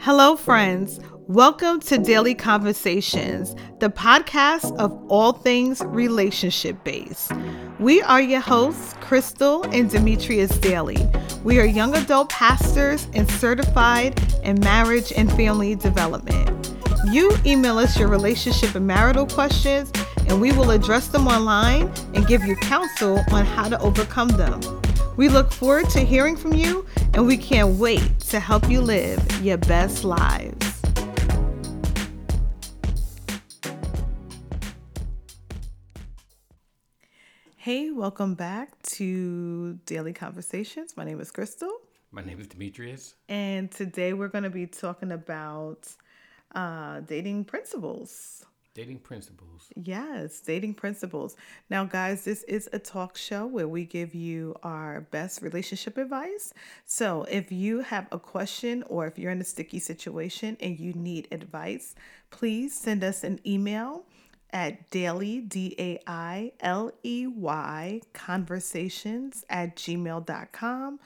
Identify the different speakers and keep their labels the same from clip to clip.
Speaker 1: Hello, friends. Welcome to Dailey Conversations, the podcast of all things relationship based. We are your hosts, Crystal and Demetrius Dailey. We are young adult pastors and certified in marriage and family development. You email us your relationship and marital questions, and we will address them online and give you counsel on how to overcome them. We look forward to hearing from you, and we can't wait to help you live your best lives. Hey, welcome back to Dailey Conversations. My name is Crystal.
Speaker 2: My name is Demetrius.
Speaker 1: And today we're going to be talking about uh, dating principles.
Speaker 2: Dating principles.
Speaker 1: Yes, dating principles. Now, guys, this is a talk show where we give you our best relationship advice. So, if you have a question or if you're in a sticky situation and you need advice, please send us an email at dailey, D A I L E Y, conversations at gmail.com.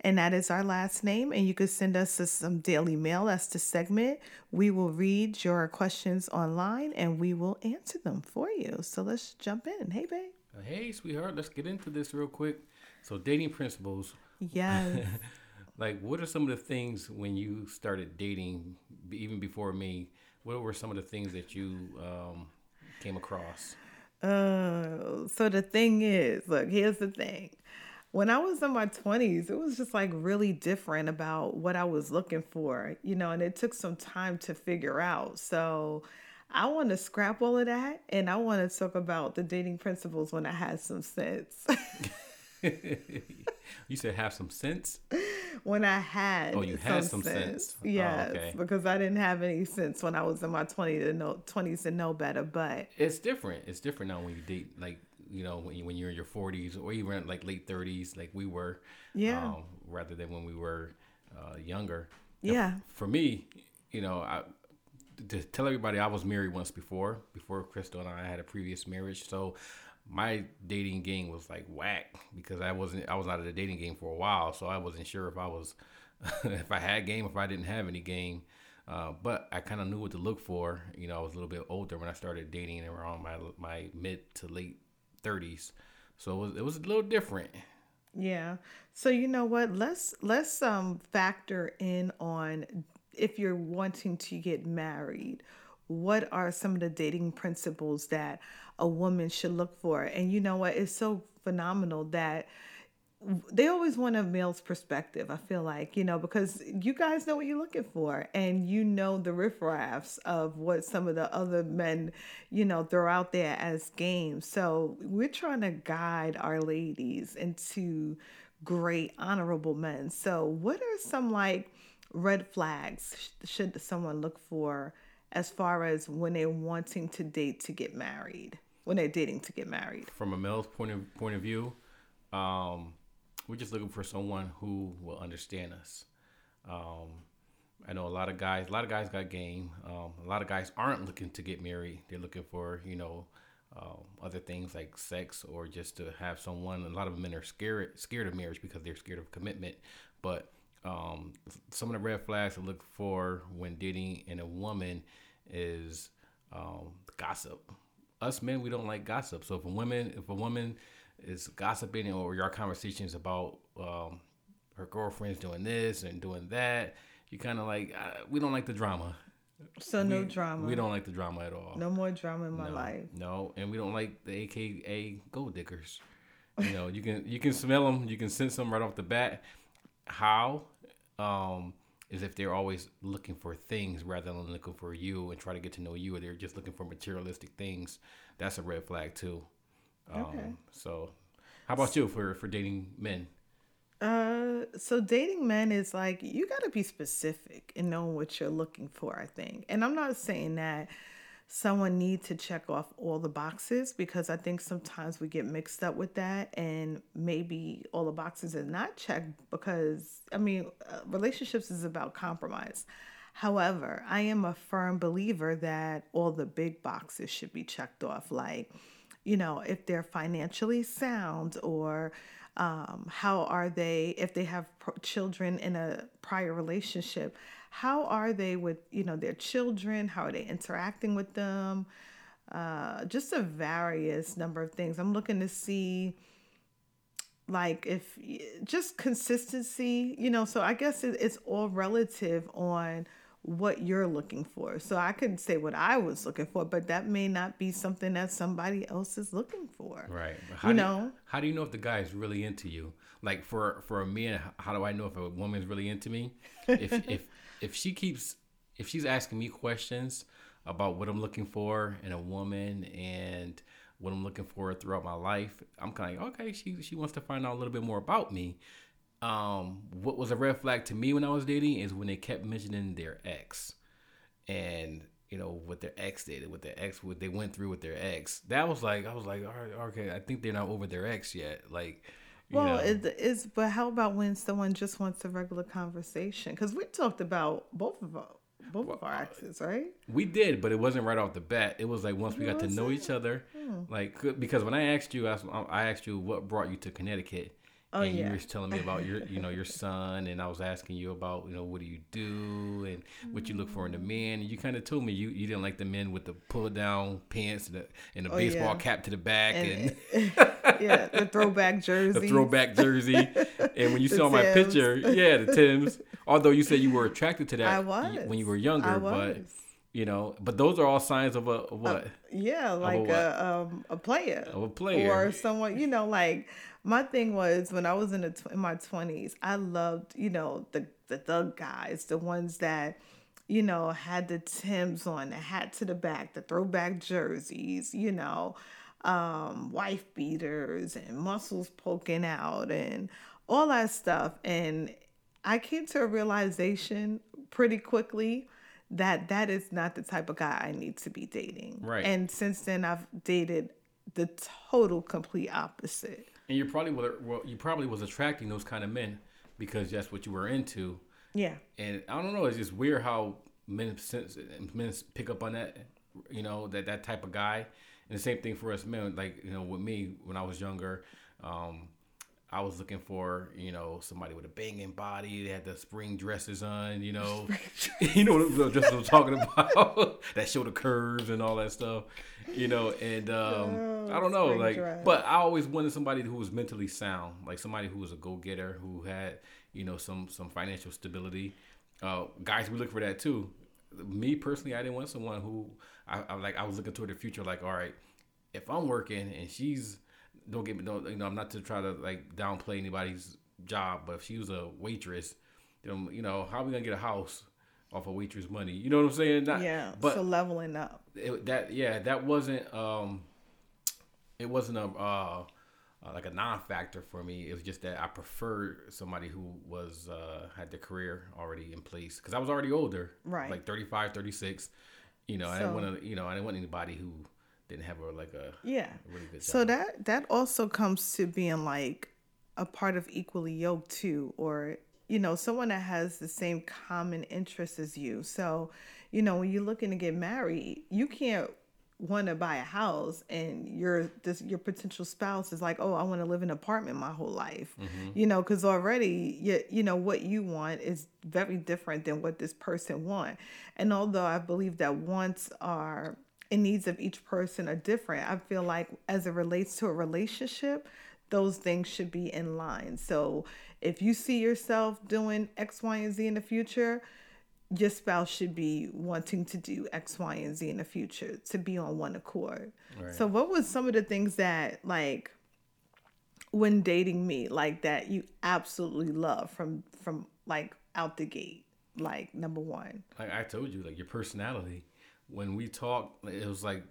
Speaker 1: And that is our last name. And you could send us some daily mail. That's the segment. We will read your questions online and we will answer them for you. So let's jump in. Hey, babe.
Speaker 2: Hey, sweetheart. Let's get into this real quick. So, dating principles.
Speaker 1: Yes.
Speaker 2: like, what are some of the things when you started dating, even before me? What were some of the things that you um, came across?
Speaker 1: Uh, so the thing is, look, here's the thing. When I was in my 20s, it was just like really different about what I was looking for, you know, and it took some time to figure out. So I want to scrap all of that and I want to talk about the dating principles when I had some sense.
Speaker 2: you said have some sense?
Speaker 1: When I had
Speaker 2: Oh, you had some sense. Oh,
Speaker 1: Yes,
Speaker 2: okay.
Speaker 1: because I didn't have any sense when I was in my 20 to know 20s to know better, but
Speaker 2: It's different. It's different now when you date, like, you know, when, you, when you're in your 40s or even like late 30s, like we were.
Speaker 1: Yeah.
Speaker 2: Um, rather than when we were uh, younger. Now,
Speaker 1: Yeah.
Speaker 2: for me, you know, I, to tell everybody, I was married once before. Before Crystal and I had a previous marriage, so my dating game was like whack because I wasn't. I was out of the dating game for a while, so I wasn't sure if I was, if I had game, if I didn't have any game. Uh, but I kind of knew what to look for. You know, I was a little bit older when I started dating around my my mid to late thirties, so it was it was a little different.
Speaker 1: Yeah. So you know what? Let's let's um factor in on if you're wanting to get married. What are some of the dating principles that a woman should look for? And you know what? It's so phenomenal that they always want a male's perspective. I feel like you know because you guys know what you're looking for, and you know the riffraffs of what some of the other men, you know, throw out there as games. So we're trying to guide our ladies into great, honorable men. So what are some like red flags should someone look for as far as when they're wanting to date to get married? When they're dating to get married?
Speaker 2: from a male's point of point of view, um, we're just looking for someone who will understand us. Um, I know a lot of guys. A lot of guys got game. Um, a lot of guys aren't looking to get married. They're looking for you know um, other things like sex or just to have someone. A lot of men are scared scared of marriage because they're scared of commitment. But um, some of the red flags to look for when dating in a woman is um, gossip. Us men, we don't like gossip. So if a woman, if a woman is gossiping or your conversations about um, her girlfriend's doing this and doing that, you kind of like uh, we don't like the drama.
Speaker 1: So no drama.
Speaker 2: We don't like the drama at all.
Speaker 1: No more drama in my
Speaker 2: no,
Speaker 1: life.
Speaker 2: no, and we don't like the AKA gold diggers. You know, you can you can smell them, you can sense them right off the bat. How um, is if they're always looking for things rather than looking for you and try to get to know you, or they're just looking for materialistic things. That's a red flag too. Um,
Speaker 1: Okay.
Speaker 2: So, how about you for for dating men?
Speaker 1: Uh, so dating men is like you got to be specific and know what you're looking for. I think, and I'm not saying that someone need to check off all the boxes because I think sometimes we get mixed up with that, and maybe all the boxes are not checked because I mean, uh, relationships is about compromise. However, I am a firm believer that all the big boxes should be checked off, like you know, if they're financially sound or um, how are they, if they have pro- children in a prior relationship, how are they with you know their children? How are they interacting with them? Uh, just a various number of things. I'm looking to see like if just consistency you know so i guess it's all relative on what you're looking for. So i could say what i was looking for but that may not be something that somebody else is looking for.
Speaker 2: Right. How
Speaker 1: you
Speaker 2: do
Speaker 1: know?
Speaker 2: how do you know if the guy is really into you? Like for for a man how do i know if a woman's really into me? If if if she keeps if she's asking me questions about what i'm looking for in a woman and what I'm looking for throughout my life. I'm kind of like, okay, she she wants to find out a little bit more about me. Um, what was a red flag to me when I was dating is when they kept mentioning their ex, and you know what their ex did, what their ex, what they went through with their ex. That was like, I was like, all right, okay, I think they're not over their ex yet. Like, you
Speaker 1: well
Speaker 2: know.
Speaker 1: it is but how about when someone just wants a regular conversation because we talked about both of our both of our exes right
Speaker 2: We did, but it wasn't right off the bat. It was like once we got to know
Speaker 1: it?
Speaker 2: each other, hmm. like because when I asked you, I, asked- um, I asked you what brought you to Connecticut,
Speaker 1: Oh,
Speaker 2: and
Speaker 1: yeah.
Speaker 2: you were telling me about your, you know, your son, and I was asking you about, you know, what do you do and what you look for in a man, mm. and you kind of told me you, you didn't like the men with the pull down pants and the, and the
Speaker 1: Oh,
Speaker 2: baseball
Speaker 1: yeah.
Speaker 2: cap to the back and,
Speaker 1: and yeah the throwback jersey
Speaker 2: the throwback jersey, and when you saw my picture, yeah, the Tims. Although you said you were attracted to that
Speaker 1: I was
Speaker 2: when you were younger, but you know, but those are all signs of a, a what?
Speaker 1: yeah like
Speaker 2: what?
Speaker 1: a um a player
Speaker 2: Of a player.
Speaker 1: or someone you know like my thing was when i was in the tw- in my 20s i loved you know the the thug guys the ones that you know had the tims on the hat to the back the throwback jerseys you know um wife beaters and muscles poking out and all that stuff and i came to a realization pretty quickly that that is not the type of guy i need to be dating
Speaker 2: Right.
Speaker 1: and since then i've dated the total complete opposite
Speaker 2: And you probably were, well, you probably was attracting those kind of men because that's what you were into.
Speaker 1: yeah
Speaker 2: And I don't know, it's just weird how men sense men pick up on that, you know, that that type of guy. And the same thing for us men. Like you know, with me when I was younger, um, I was looking for you know somebody with a banging body. They had the spring dresses on, you know, you know what, just I'm talking about. that show the curves and all that stuff, you know. And um, I don't know, like,
Speaker 1: dress.
Speaker 2: but I always wanted somebody who was mentally sound, like somebody who was a go getter, who had you know some some financial stability. Uh, guys, we look for that too. Me personally, I didn't want someone who I, I like. I was looking toward the future, like, all right, if I'm working and she's don't get me, don't you know, I'm not to try to like downplay anybody's job, but if she was a waitress, then you know, how we gonna get a house off a waitress money? You know what I'm saying? Not,
Speaker 1: yeah
Speaker 2: but
Speaker 1: so leveling up
Speaker 2: it, that yeah, that wasn't um, it wasn't a uh, uh, like a non-factor for me. It was just that I preferred somebody who was uh, had their career already in place because I was already older,
Speaker 1: Right.
Speaker 2: Like 35, 36. You know, I didn't want to. You know, I didn't want anybody who didn't have a like a
Speaker 1: yeah
Speaker 2: really good
Speaker 1: so that that also comes to being like a part of equally yoked too or you know someone that has the same common interests as you so you know when you're looking to get married you can't want to buy a house and your this your potential spouse is like oh i want to live in an apartment my whole life mm-hmm. you know because already you, you know what you want is very different than what this person want and although i believe that wants are and needs of each person are different. I feel like as it relates to a relationship, those things should be in line. So if you see yourself doing X, Y, and Z in the future, your spouse should be wanting to do X, Y, and Z in the future to be on one accord.
Speaker 2: Right.
Speaker 1: So what was some of the things that like when dating me, like that you absolutely love from from like out the gate? Like number one.
Speaker 2: like I told you, like your personality. When we talked, it was like,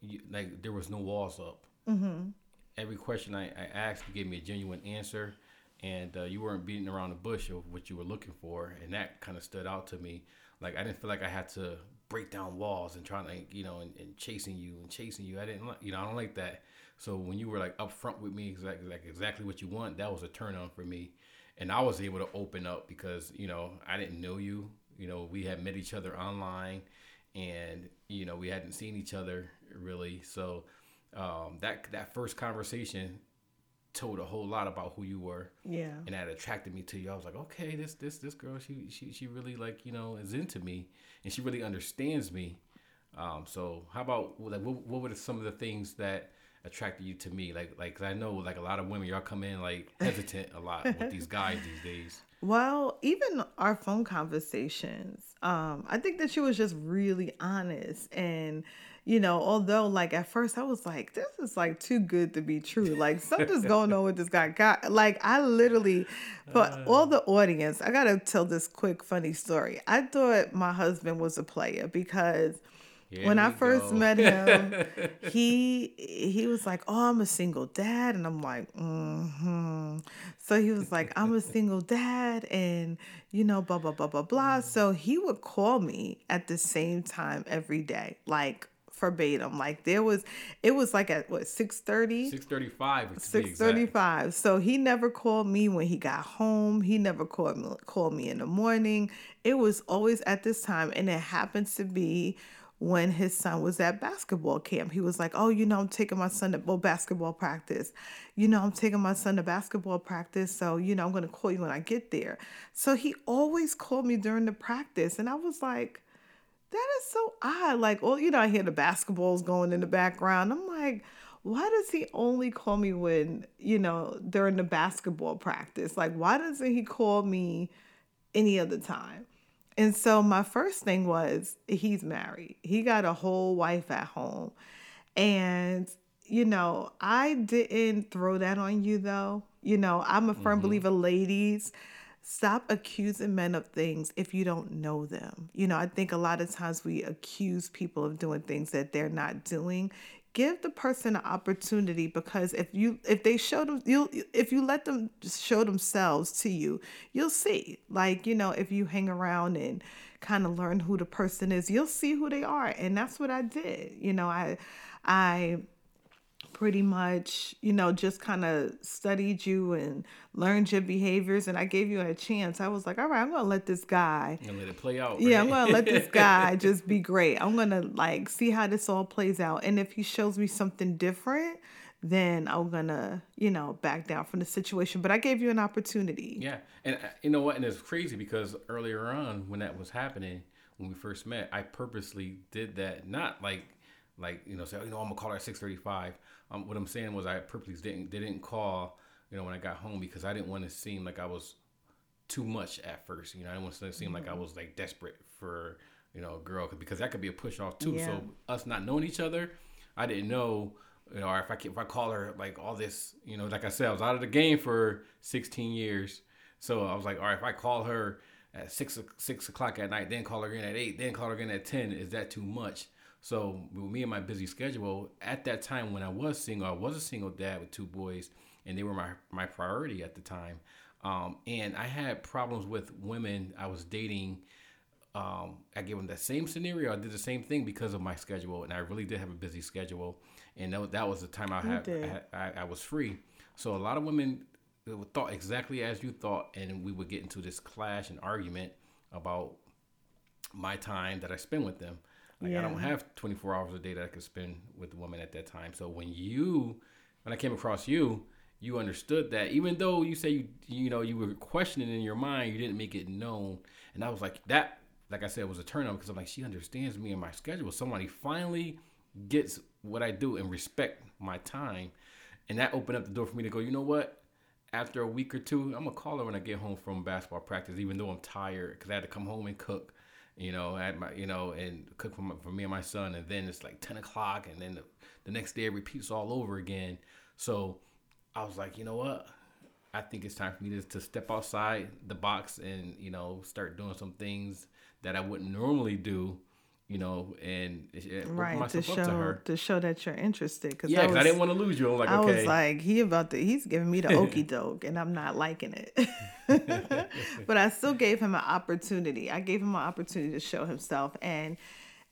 Speaker 2: you, like there was no walls up. Mm-hmm. Every question I, I asked, you gave me a genuine answer, and uh, you weren't beating around the bush of what you were looking for, and that kind of stood out to me. Like I didn't feel like I had to break down walls and trying to, you know, and, and chasing you and chasing you. I didn't, like, you know, I don't like that. So when you were like upfront with me, exactly like exactly what you want, that was a turn on for me, and I was able to open up because you know I didn't know you. You know, we had met each other online, and you know we hadn't seen each other really. So um, that that first conversation, told a whole lot about who you were.
Speaker 1: Yeah.
Speaker 2: And that attracted me to you. I was like, okay, this this this girl, she she she really like you know is into me, and she really understands me. Um, so how about like what, what were some of the things that attracted you to me? Like like cause I know like a lot of women y'all come in like hesitant a lot with these guys these days.
Speaker 1: Well, even our phone conversations, um, I think that she was just really honest. And, you know, although like at first I was like, this is like too good to be true. Like something's going on with this guy. God, like I literally, for
Speaker 2: Uh.
Speaker 1: all the audience, I gotta tell this quick funny story. I thought my husband was a player because when I first
Speaker 2: go.
Speaker 1: met him, he he was like, "Oh, I'm a single dad," and I'm like, "Hmm." So he was like, "I'm a single dad," and you know, blah blah blah blah blah. So he would call me at the same time every day, like verbatim. Like there was, it was like at what six thirty.
Speaker 2: Six thirty five.
Speaker 1: Six thirty-five. So he never called me when he got home. He never called me called me in the morning. It was always at this time, and it happens to be when his son was at basketball camp. He was like, "Oh, you know, I'm taking my son to well, basketball practice. You know, I'm taking my son to basketball practice. So you know, I'm gonna call you when I get there." So he always called me during the practice, and I was like. That is so odd. Like, oh, you know, I hear the basketballs going in the background. I'm like, why does he only call me when, you know, during the basketball practice? Like, why doesn't he call me any other time? And so my first thing was he's married. He got a whole wife at home. And, you know, I didn't throw that on you though. You know, I'm a firm mm-hmm. believer, ladies, stop accusing men of things if you don't know them. You know, I think a lot of times we accuse people of doing things that they're not doing. Give the person an opportunity because if you if they show them you if you let them show themselves to you, you'll see. Like, you know, if you hang around and kind of learn who the person is, you'll see who they are. And that's what I did. You know, I I pretty much, you know, just kind of studied you and learned your behaviors and I gave you a chance. I was like, all right, I'm going to let this guy.
Speaker 2: And let it play out.
Speaker 1: Yeah, I'm going to let this guy just be great. I'm going to like see how this all plays out. And if he shows me something different, then I'm going to, you know, back down from the situation. But I gave you an opportunity.
Speaker 2: Yeah, and uh, you know what? And it's crazy because earlier on, when that was happening, when we first met, I purposely did that. Not like, like you know, say, oh, you know, I'm gonna call her at six thirty-five. Um, what I'm saying was, I purposely didn't didn't call, you know, when I got home because I didn't want to seem like I was too much at first. You know, I didn't want to seem like I was like desperate for you know a girl because that could be a push off too.
Speaker 1: Yeah.
Speaker 2: So us not knowing each other, I didn't know. You know, or if I if I call her like all this, you know, like I said, I was out of the game for 16 years. So I was like, all right, if I call her at six six o'clock at night, then call her again at eight, then call her again at ten, is that too much? So with me and my busy schedule, at that time when I was single, I was a single dad with two boys, and they were my my priority at the time. Um, and I had problems with women I was dating. Um, I gave them the same scenario. I did the same thing because of my schedule, and I really did have a busy schedule. And that, that was the time I had. I, had I, I was free. So a lot of women thought exactly as you thought, and we would get into this clash and argument about my time that I spend with them. Like I don't have 24 hours a day that I could spend with the woman at that time. So when you, when I came across you, you understood that even though you say you, you know, you were questioning in your mind, you didn't make it known. And I was like, that, like I said, was a turn on because I'm like, she understands me and my schedule. Somebody finally gets what I do and respect my time. And that opened up the door for me to go, you know what? After a week or two, I'm gonna call her when I get home from basketball practice, even though I'm tired, because I had to come home and cook, you know, at my, you know, and cook for, my, for me and my son. And then it's like 10 o'clock, and then the, the next day it repeats all over again. So I was like, you know what? I think it's time for me to, to step outside the box and you know start doing some things that I wouldn't normally do, you know, and
Speaker 1: Right. To
Speaker 2: to
Speaker 1: show
Speaker 2: her.
Speaker 1: to show that you're interested. Cause
Speaker 2: Yeah,
Speaker 1: I
Speaker 2: because I didn't want to lose you. I'm like,
Speaker 1: I
Speaker 2: okay,
Speaker 1: was like, he about to, he's giving me the okey doke, and I'm not liking it. but I still gave him an opportunity. I gave him an opportunity to show himself, and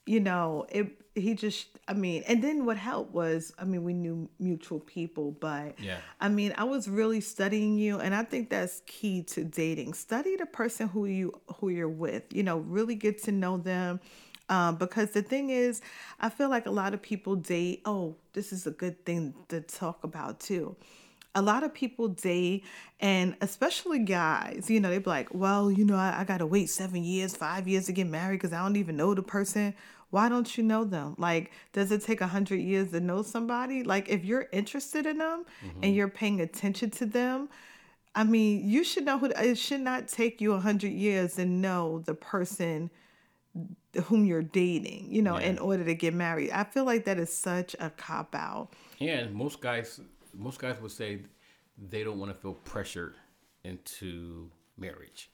Speaker 1: you know, it. He just, I mean, and then what helped was, I mean, we knew mutual people, but
Speaker 2: Yeah.
Speaker 1: I mean, I was really studying you, and I think that's key to dating. Study the person who you who you're with. You know, really get to know them. Um, because the thing is, I feel like a lot of people date. Oh, this is a good thing to talk about too. a lot of people date and especially guys you know they be like well you know i, I gotta wait seven years five years to get married because i don't even know the person why don't you know them like does it take a hundred years to know somebody like if you're interested in them and you're paying attention to them i mean you should know who it should not take you a hundred years to know the person whom you're dating you know in order to get married i feel like that is such a cop out
Speaker 2: And most guys, most guys would say they don't want to feel pressured into marriage,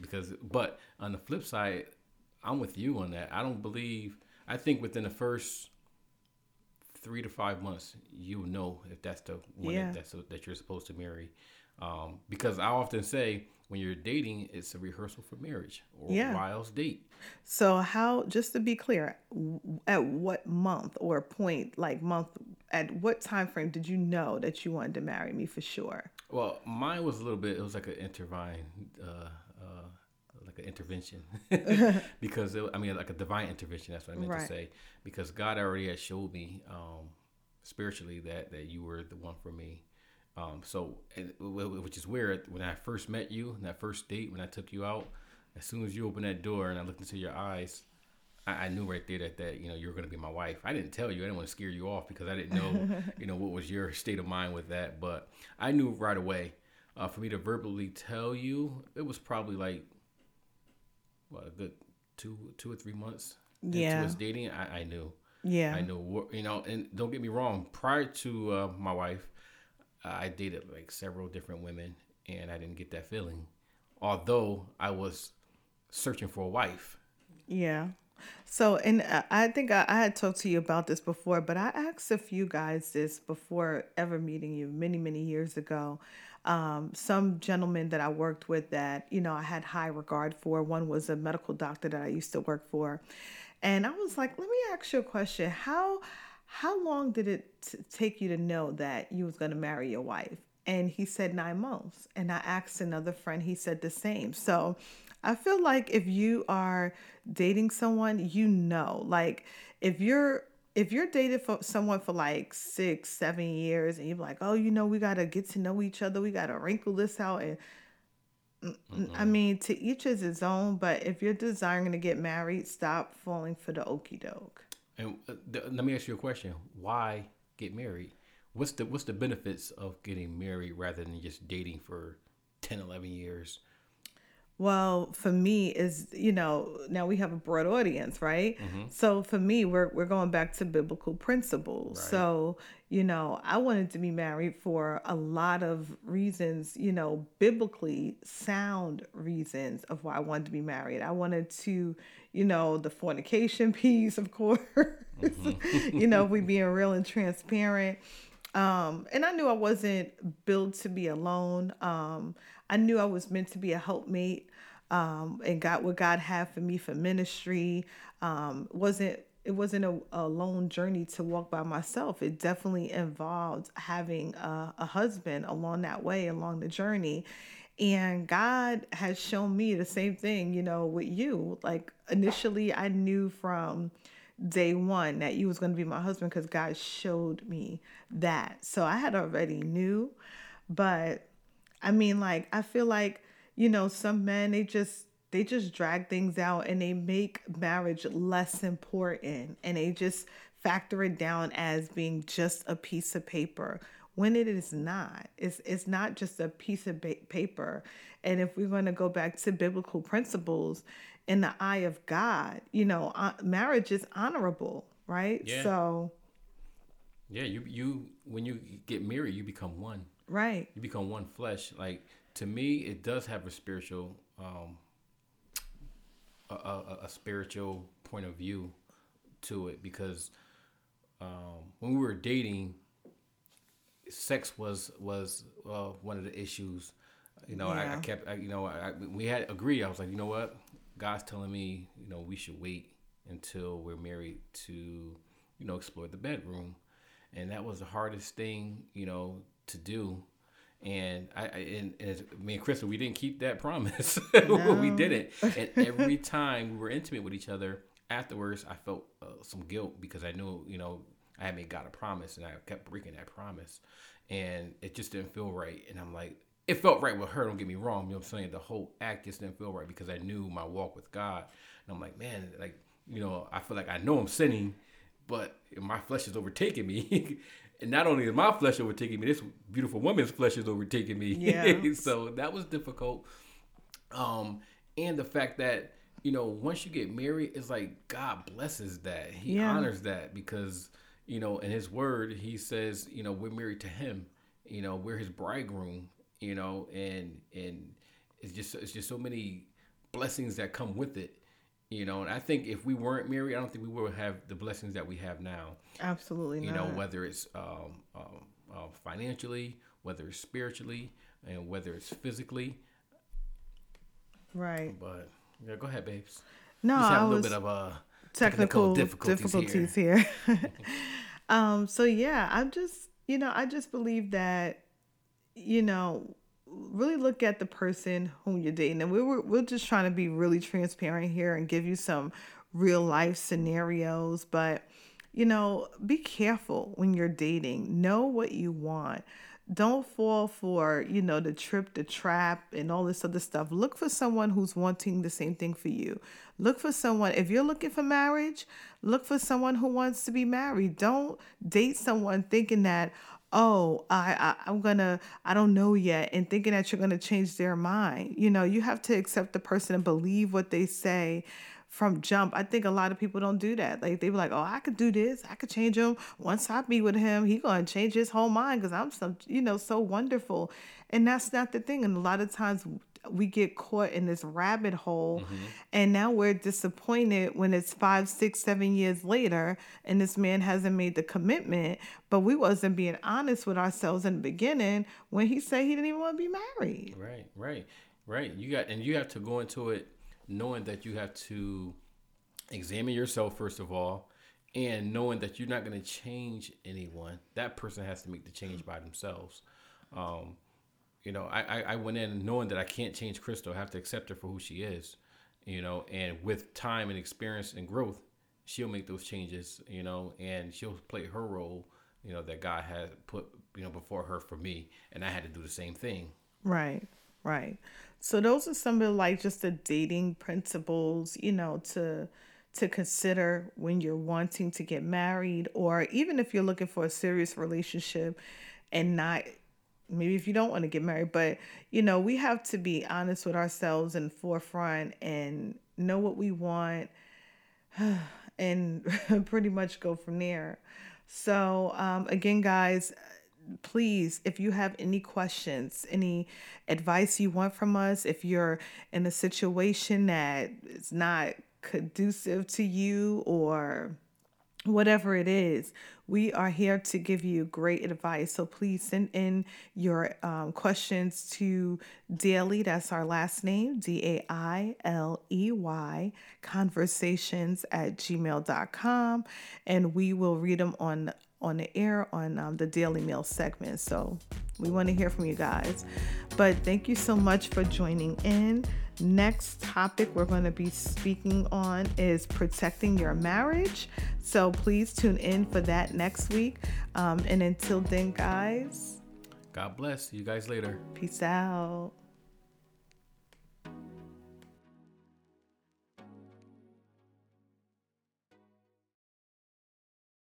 Speaker 2: because. But on the flip side, I'm with you on that. I don't believe. I think within the first three to five months, you'll know if that's the one
Speaker 1: Yeah.
Speaker 2: that, that's that you're supposed to marry. Um, because I often say when you're dating, it's a rehearsal for marriage, or
Speaker 1: Yeah.
Speaker 2: why else date?
Speaker 1: So how just to be clear, at what month or point like month at what time frame did you know that you wanted to marry me for sure?
Speaker 2: Well, mine was a little bit. It was like an intervine, uh, an intervention, because it, I mean, like a divine intervention. That's what I meant
Speaker 1: Right.
Speaker 2: to say. Because God already had showed me um, spiritually that that you were the one for me. Um, so, and, wh- wh- which is weird. When I first met you, that first date, when I took you out, as soon as you opened that door and I looked into your eyes, I, I knew right there that, that you know you were going to be my wife. I didn't tell you. I didn't want to scare you off because I didn't know you know what was your state of mind with that. But I knew right away. Uh, for me to verbally tell you, it was probably like what a good two two or three months
Speaker 1: Yeah.
Speaker 2: into us dating. I, I knew.
Speaker 1: Yeah.
Speaker 2: I know what you know, and don't get me wrong. Prior to uh, my wife, I dated like several different women, and I didn't get that feeling. Although I was searching for a wife.
Speaker 1: Yeah. So, and uh, I think I, I had talked to you about this before, but I asked a few guys this before ever meeting you many, many years ago. Um, some gentlemen that I worked with that, you know, I had high regard for. One was a medical doctor that I used to work for. And I was like, let me ask you a question. How, how long did it t- take you to know that you was going to marry your wife? And he said nine months. And I asked another friend, he said the same. So I feel like if you are dating someone, you know, like if you're if you're dated for someone for like six, seven years, and you're like, oh, you know, we gotta get to know each other, we gotta wrinkle this out, and mm, I mean, to each is his own. But if you're desiring to get married, stop falling for the okey doke.
Speaker 2: And uh, th- let me ask you a question: Why get married? What's the what's the benefits of getting married rather than just dating for 10, 11 years?
Speaker 1: Well, for me is you know now we have a broad audience, right? So for me, we're we're going back to biblical principles.
Speaker 2: Right.
Speaker 1: So you know, I wanted to be married for a lot of reasons. You know, biblically sound reasons of why I wanted to be married. I wanted to, you know, the fornication piece, of course. you know, we being real and transparent. Um, and I knew I wasn't built to be alone. Um, I knew I was meant to be a helpmate. Um, and got what God had for me for ministry. Um, wasn't it wasn't a, a lone journey to walk by myself. It definitely involved having a, a husband along that way, along the journey. And God has shown me the same thing, you know, with you. Like initially, I knew from day one that you was going to be my husband because God showed me that. So I had already knew, but I mean, like I feel like you know some men they just they just drag things out and they make marriage less important and they just factor it down as being just a piece of paper when it is not it's it's not just a piece of ba- paper and if we're going to go back to biblical principles in the eye of god you know uh, marriage is honorable right
Speaker 2: Yeah.
Speaker 1: so
Speaker 2: Yeah, you you when you get married, you become one.
Speaker 1: right
Speaker 2: You become one flesh. Like to me, it does have a spiritual, um, a, a, a spiritual point of view to it because um, when we were dating, sex was was uh, one of the issues. You know, I, I kept, I, you know, I, we had agreed. I was like, you know what, God's telling me, you know, we should wait until we're married to, you know, explore the bedroom, and that was the hardest thing, you know, to do. And I, I and, and as- me and Crystal, we didn't keep that promise. we didn't. And every time we were intimate with each other, afterwards, I felt uh, some guilt because I knew, you know, I had made God a promise, and I kept breaking that promise. and it just didn't feel right. And I'm like, it felt right with her. Don't get me wrong. You know what I'm saying? The whole act just didn't feel right because I knew my walk with God. And I'm like, man, like you know, I feel like I know I'm sinning, but my flesh is overtaking me. and not only is my flesh overtaking me, this beautiful woman's flesh is overtaking me. Yeah. so that was difficult. Um, and the fact that you know, once you get married, it's like God blesses that. He yeah. honors that because, you know, in his word, he says, you know, we're married to him. You know, we're his bridegroom, you know, and and it's just it's just so many blessings that come with it. You know, and I think if we weren't married, I don't think we would have the blessings that we have now.
Speaker 1: Absolutely
Speaker 2: you
Speaker 1: not.
Speaker 2: know, whether it's um, um, uh, financially, whether it's spiritually, and whether it's physically.
Speaker 1: Right.
Speaker 2: But yeah, go ahead, babes.
Speaker 1: No,
Speaker 2: Just have
Speaker 1: I
Speaker 2: a little bit of uh,
Speaker 1: technical,
Speaker 2: difficulties,
Speaker 1: difficulties
Speaker 2: here.
Speaker 1: here. um, so yeah, I'm just, you know, I just believe that, you know, really look at the person whom you're dating, and we were we're just trying to be really transparent here and give you some real life scenarios, but you know, be careful when you're dating. Know what you want. Don't fall for you know the trip the trap and all this other stuff. Look for someone who's wanting the same thing for you. Look for someone if you're looking for marriage look for someone who wants to be married. Don't date someone thinking that oh I, I i'm gonna i don't know yet and thinking that you're gonna change their mind you know you have to accept the person and believe what they say from jump. I think a lot of people don't do that. Like they be like, "Oh, I could do this. I could change him. Once I be with him, he gonna change his whole mind because I'm some, you know, so wonderful." And that's not the thing. And a lot of times we get caught in this rabbit hole, mm-hmm. and now we're disappointed when it's five, six, seven years later, and this man hasn't made the commitment. But we wasn't being honest with ourselves in the beginning when he said he didn't even want to be married.
Speaker 2: Right, right, right. You got, and you have to go into it knowing that you have to examine yourself first of all and knowing that you're not going to change anyone that person has to make the change by themselves um, you know I, I went in knowing that i can't change crystal. I have to accept her for who she is you know and with time and experience and growth she'll make those changes you know and she'll play her role you know that god had put you know before her for me and i had to do the same thing.
Speaker 1: Right right. So those are some of like just the dating principles, you know, to to consider when you're wanting to get married or even if you're looking for a serious relationship and not maybe if you don't want to get married, but you know, we have to be honest with ourselves in forefront and know what we want and pretty much go from there. So, um, again, guys, please, if you have any questions, any advice you want from us, if you're in a situation that is not conducive to you or whatever it is, we are here to give you great advice. So please send in your um, questions to dailey, that's our last name, D A I L E Y, conversations at gmail.com, and we will read them on on the air on um, the Daily Mail segment. So we want to hear from you guys. But thank you so much for joining in. Next topic we're going to be speaking on is protecting your marriage. So please tune in for that next week. Um, and until then, guys,
Speaker 2: God bless. See you guys later.
Speaker 1: Peace out.